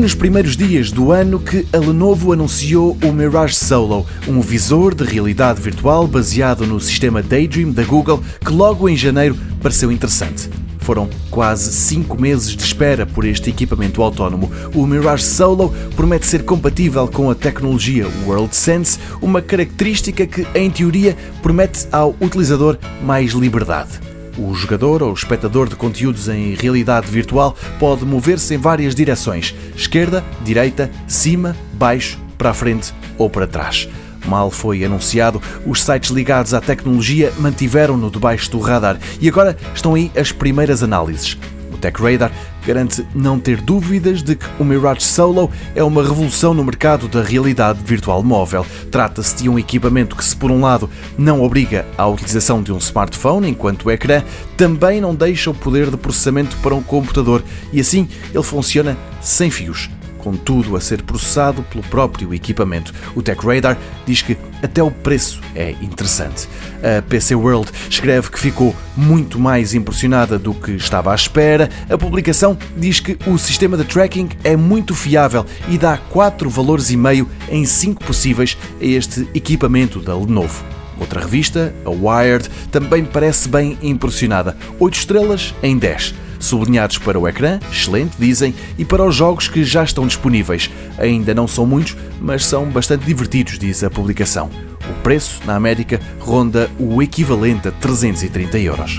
nos primeiros dias do ano que a Lenovo anunciou o Mirage Solo, um visor de realidade virtual baseado no sistema Daydream da Google, que logo em janeiro pareceu interessante. Foram quase 5 meses de espera por este equipamento autónomo. O Mirage Solo promete ser compatível com a tecnologia WorldSense, uma característica que, em teoria, promete ao utilizador mais liberdade. O jogador ou espectador de conteúdos em realidade virtual pode mover-se em várias direções: esquerda, direita, cima, baixo, para a frente ou para trás. Mal foi anunciado, os sites ligados à tecnologia mantiveram-no debaixo do radar e agora estão aí as primeiras análises. TechRadar garante não ter dúvidas de que o Mirage Solo é uma revolução no mercado da realidade virtual móvel. Trata-se de um equipamento que, se por um lado não obriga à utilização de um smartphone enquanto ecrã, também não deixa o poder de processamento para um computador e assim ele funciona sem fios com tudo a ser processado pelo próprio equipamento. O Tech Radar diz que até o preço é interessante. A PC World escreve que ficou muito mais impressionada do que estava à espera. A publicação diz que o sistema de tracking é muito fiável e dá 4 valores e meio em 5 possíveis a este equipamento da Lenovo. Outra revista, a Wired, também parece bem impressionada. 8 estrelas em 10 sublinhados para o ecrã, excelente, dizem, e para os jogos que já estão disponíveis. Ainda não são muitos, mas são bastante divertidos, diz a publicação. O preço, na América, ronda o equivalente a 330 euros.